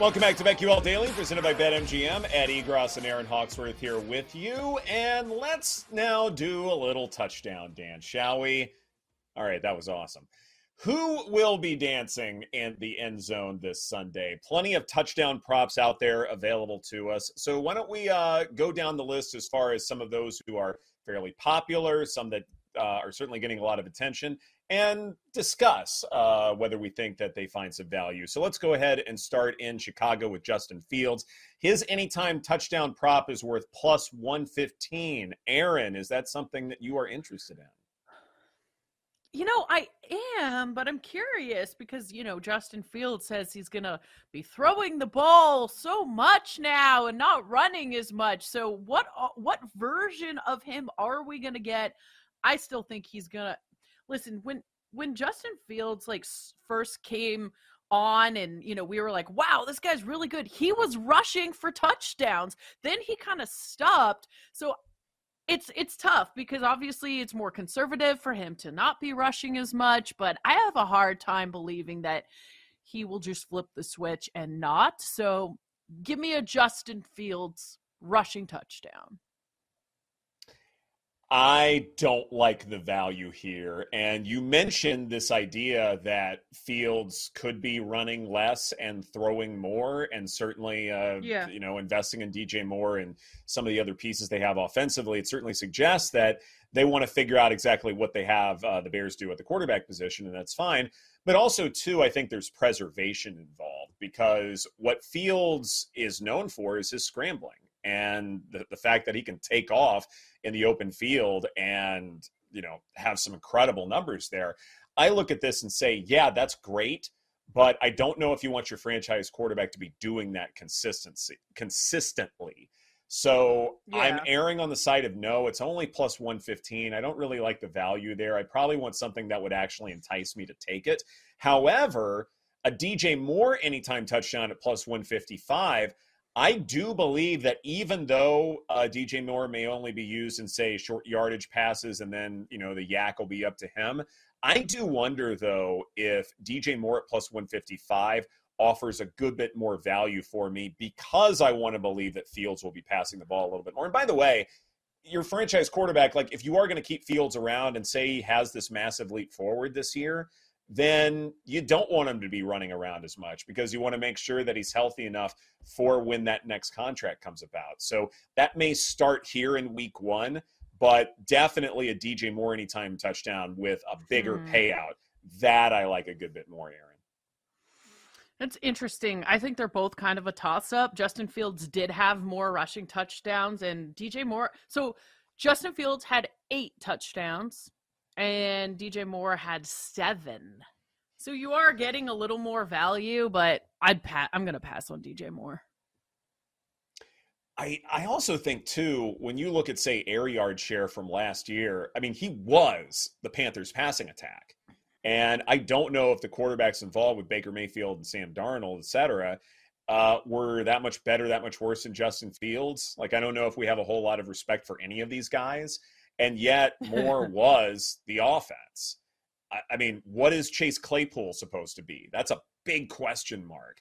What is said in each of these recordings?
Welcome back to BetQL Daily, presented by BetMGM. Ed Egros and Erin Hawksworth here with you. And let's now do a little touchdown dance, shall we? All right, that was awesome. Who will be dancing in the end zone this Sunday? Plenty of touchdown props out there available to us. So why don't we uh, go down the list as far as some of those who are fairly popular, some that uh, are certainly getting a lot of attention, and discuss uh, whether we think that they find some value. So let's go ahead and start in Chicago with Justin Fields. His anytime touchdown prop is worth plus 115. Erin, is that something that you are interested in? You know, I am, but I'm curious because, you know, Justin Fields says he's going to be throwing the ball so much now and not running as much. So what uh, what version of him are we going to get? I still think he's going to listen, when when Justin Fields like first came on and you know we were like wow this guy's really good he was rushing for touchdowns. Then he kind of stopped. So it's it's tough because obviously it's more conservative for him to not be rushing as much but i have a hard time believing that he will just flip the switch and not. So give me a justin fields rushing touchdown I don't like the value here. And you mentioned this idea that Fields could be running less and throwing more, and certainly, uh, yeah. you know, investing in DJ Moore and some of the other pieces they have offensively. It certainly suggests that they want to figure out exactly what they have uh, the Bears do at the quarterback position, and that's fine. But also, too, I think there's preservation involved because what Fields is known for is his scrambling and the, the fact that he can take off in the open field and you know have some incredible numbers there. I look at this and say yeah that's great but i don't know if you want your franchise quarterback to be doing that consistency consistently. So yeah. i'm erring on the side of no it's only plus 115 i don't really like the value there. I probably want something that would actually entice me to take it. However a dj moore anytime touchdown at plus 155 I do believe that even though uh, DJ Moore may only be used in, say, short yardage passes and then, you know, the YAC will be up to him, I do wonder, though, if DJ Moore at plus 155 offers a good bit more value for me because I want to believe that Fields will be passing the ball a little bit more. And by the way, your franchise quarterback, like if you are going to keep Fields around and say he has this massive leap forward this year, then you don't want him to be running around as much because you want to make sure that he's healthy enough for when that next contract comes about. So that may start here in week one, but definitely a DJ Moore anytime touchdown with a bigger hmm. payout. That I like a good bit more, Erin. That's interesting. I think they're both kind of a toss up. Justin Fields did have more rushing touchdowns, and DJ Moore. So Justin Fields had eight touchdowns and DJ Moore had seven. So you are getting a little more value, but I'd pa- I'm going to pass on DJ Moore. I, I also think too when you look at say air yard share from last year, I mean he was the Panthers passing attack. And I don't know if the quarterbacks involved with Baker Mayfield and Sam Darnold, et cetera, uh, were that much better, that much worse than Justin Fields. Like I don't know if we have a whole lot of respect for any of these guys and yet Moore was the offense. I, I mean, what is Chase Claypool supposed to be? That's a big question mark.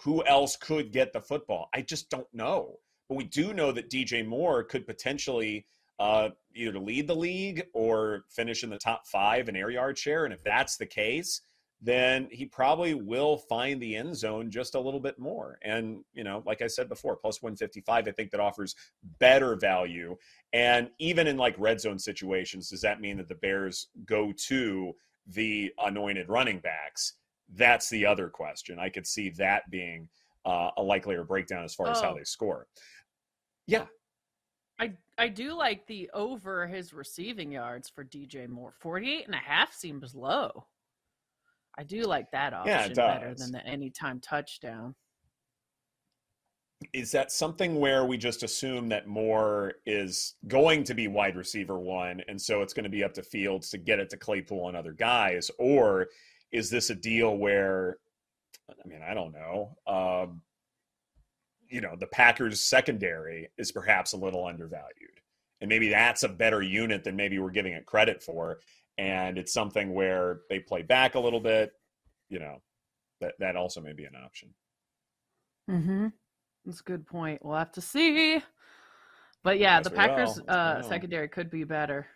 Who else could get the football? I just don't know. But we do know that DJ Moore could potentially uh, either lead the league or finish in the top five in air yard share. And if that's the case, then he probably will find the end zone just a little bit more. And, you know, like I said before, plus 155, I think that offers better value. And even in like red zone situations, does that mean that the Bears go to the anointed running backs, that's the other question. I could see that being uh, a likelier breakdown as far oh. as how oh. they score. Yeah. I I do like the over his receiving yards for DJ Moore. 48 and a half seems low. I do like that option yeah, better than the anytime touchdown. Is that something where we just assume that Moore is going to be wide receiver one, and so it's going to be up to Fields to get it to Claypool and other guys? Or is this a deal where, I mean, I don't know. Um, you know, the Packers secondary is perhaps a little undervalued. And maybe that's a better unit than maybe we're giving it credit for. And it's something where they play back a little bit, you know, that, that also may be an option. Mm-hmm. That's a good point. We'll have to see. But yeah, the Packers uh, secondary could be better.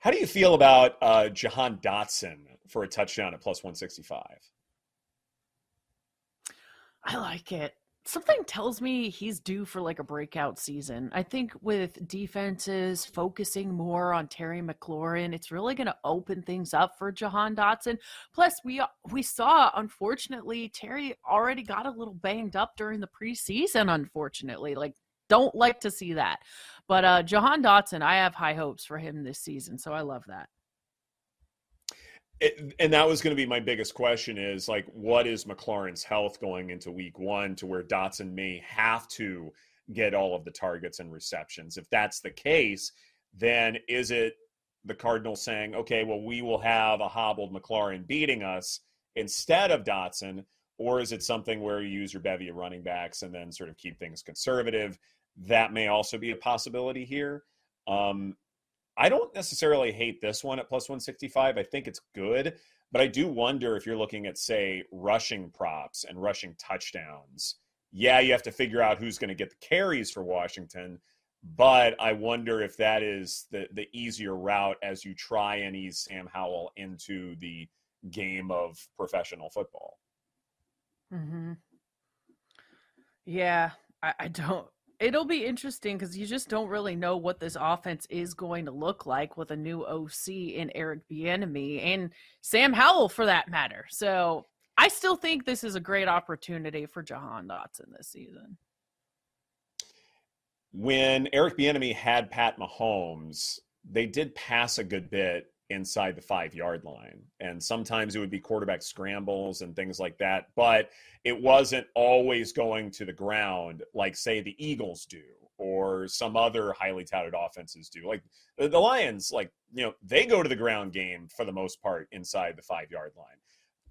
How do you feel about uh, Jahan Dotson for a touchdown at plus 165? I like it. Something tells me he's due for like a breakout season. I think with defenses focusing more on Terry McLaurin, it's really going to open things up for Jahan Dotson. Plus, we we saw unfortunately Terry already got a little banged up during the preseason. Unfortunately, like don't like to see that. But uh Jahan Dotson, I have high hopes for him this season, so I love that it, and that was going to be my biggest question is like what is mclaurin's health going into week one to where dotson may have to get all of the targets and receptions? If that's the case then is it the cardinals saying okay well we will have a hobbled mclaurin beating us instead of dotson or is it something where you use your bevy of running backs and then sort of keep things conservative? That may also be a possibility here. Um, I don't necessarily hate this one at plus 165. I think it's good, but I do wonder if you're looking at, say, rushing props and rushing touchdowns. Yeah, you have to figure out who's going to get the carries for Washington, but I wonder if that is the, the easier route as you try and ease Sam Howell into the game of professional football. Mm-hmm. Yeah, I, I don't it'll be interesting because you just don't really know what this offense is going to look like with a new OC in Eric Bieniemy and Sam Howell for that matter. So I still think this is a great opportunity for Jahan Dotson this season. When Eric Bieniemy had Pat Mahomes, they did pass a good bit inside the five yard line. And sometimes it would be quarterback scrambles and things like that. But it wasn't always going to the ground like, say, the Eagles do or some other highly touted offenses do. Like the, Lions, like, you know, they go to the ground game for the most part inside the five yard line.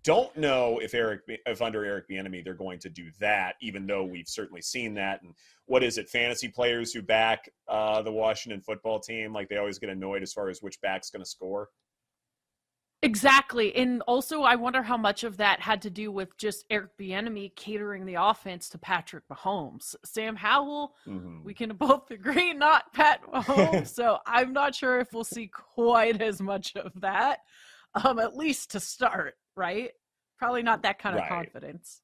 Don't know if Eric, if under Eric Bieniemy they're going to do that, even though we've certainly seen that. And what is it? Fantasy players who back uh, the Washington football team, like they always get annoyed as far as which back's going to score. Exactly. And also I wonder how much of that had to do with just Eric Bieniemy catering the offense to Patrick Mahomes. Sam Howell, mm-hmm. we can both agree not Pat Mahomes. so I'm not sure if we'll see quite as much of that. Um at least to start, right? Probably not that kind of right. confidence.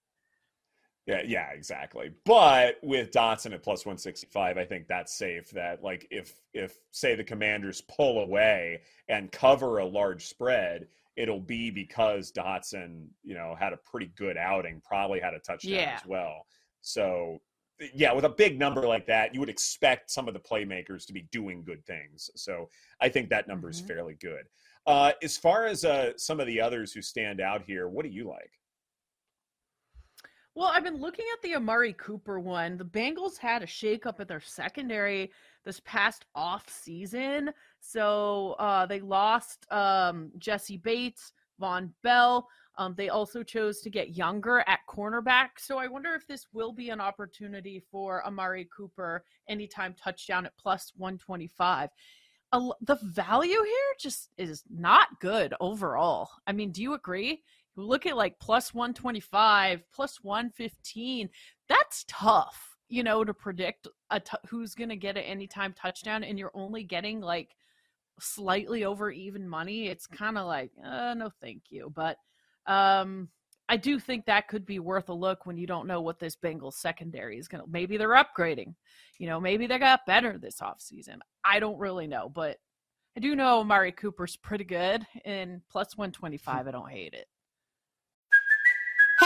Yeah, yeah, exactly. But with Dotson at plus 165, I think that's safe that like if if say the commanders pull away and cover a large spread, it'll be because Dotson, you know, had a pretty good outing, probably had a touchdown yeah. as well. So yeah, with a big number like that, you would expect some of the playmakers to be doing good things. So I think that number is mm-hmm. fairly good. Uh, as far as uh, some of the others who stand out here, what do you like? Well, I've been looking at the Amari Cooper one. The Bengals had a shakeup at their secondary this past off season. So uh, they lost um, Jessie Bates, Vonn Bell. Um, they also chose to get younger at cornerback. So I wonder if this will be an opportunity for Amari Cooper anytime touchdown at plus 125. Uh, the value here just is not good overall. I mean, do you agree? look at like plus 125, plus 115. That's tough, you know, to predict a t- who's going to get an anytime touchdown and you're only getting like slightly over even money. It's kind of like, uh, no, thank you. But um, I do think that could be worth a look when you don't know what this Bengals secondary is going to. Maybe they're upgrading. You know, maybe they got better this offseason. I don't really know, but I do know Amari Cooper's pretty good, and plus 125, I don't hate it.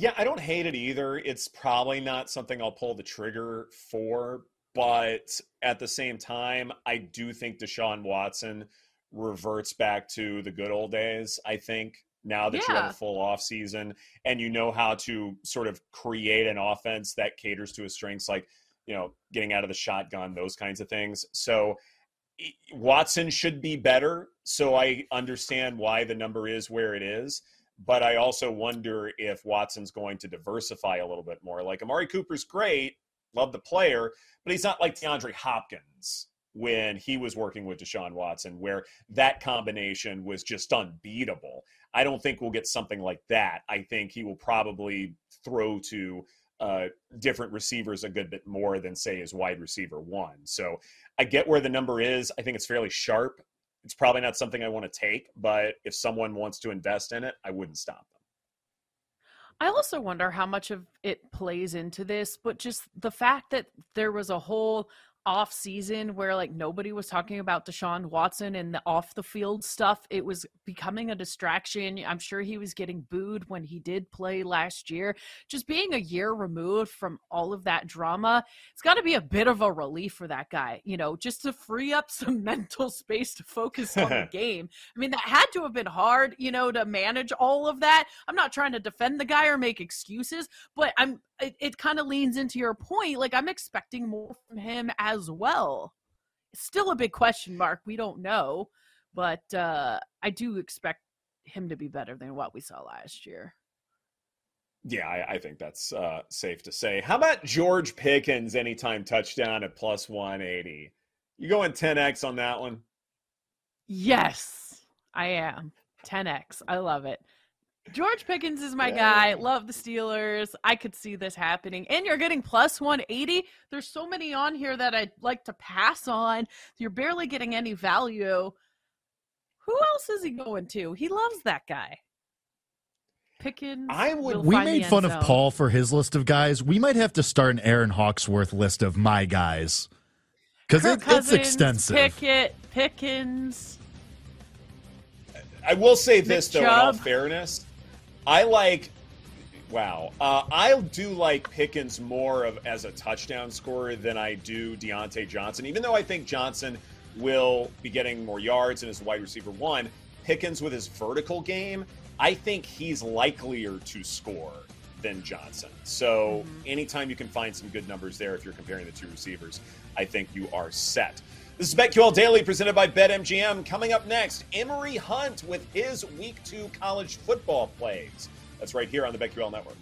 Yeah, I don't hate it either. It's probably not something I'll pull the trigger for, but at the same time, I do think Deshaun Watson reverts back to the good old days. I think now that yeah. you have a full off season and you know how to sort of create an offense that caters to his strengths, like you know, getting out of the shotgun, those kinds of things. So Watson should be better. So I understand why the number is where it is but I also wonder if Watson's going to diversify a little bit more. Like Amari Cooper's great, love the player, but he's not like DeAndre Hopkins when he was working with Deshaun Watson, where that combination was just unbeatable. I don't think we'll get something like that. I think he will probably throw to uh, different receivers a good bit more than, say, his wide receiver one. So I get where the number is. I think it's fairly sharp. It's probably not something I want to take, but if someone wants to invest in it, I wouldn't stop them. I also wonder how much of it plays into this, but just the fact that there was a whole off season where like nobody was talking about Deshaun Watson and the off the field stuff. It was becoming a distraction. I'm sure he was getting booed when he did play last year. Just being a year removed from all of that drama, it's got to be a bit of a relief for that guy, you know, just to free up some mental space to focus on the game. I mean, that had to have been hard, you know, to manage all of that. I'm not trying to defend the guy or make excuses, but I'm it, it kind of leans into your point. Like I'm expecting more from him as well. still a big question mark. We don't know, but uh, I do expect him to be better than what we saw last year. Yeah, I, I think that's uh, safe to say. How about George Pickens anytime touchdown at plus 180? You going 10x on that one? Yes, I am. 10x. I love it. George Pickens is my guy. Love the Steelers. I could see this happening. And you're getting plus 180. There's so many on here that I'd like to pass on. You're barely getting any value. Who else is he going to? He loves that guy. Pickens. I would. We made fun of Paul for his list of guys. We might have to start an Erin Hawksworth list of my guys because it, it's extensive. Pickett, Pickens. I will say this though, in all fairness, I like. Wow, uh, I do like Pickens more of as a touchdown scorer than I do Diontae Johnson. Even though I think Johnson will be getting more yards and as wide receiver one, Pickens with his vertical game, I think he's likelier to score than Johnson. So mm-hmm. anytime you can find some good numbers there, if you're comparing the two receivers, I think you are set. This is BetQL Daily presented by BetMGM. Coming up next, Emory Hunt with his Week 2 college football plays. That's right here on the BetQL Network.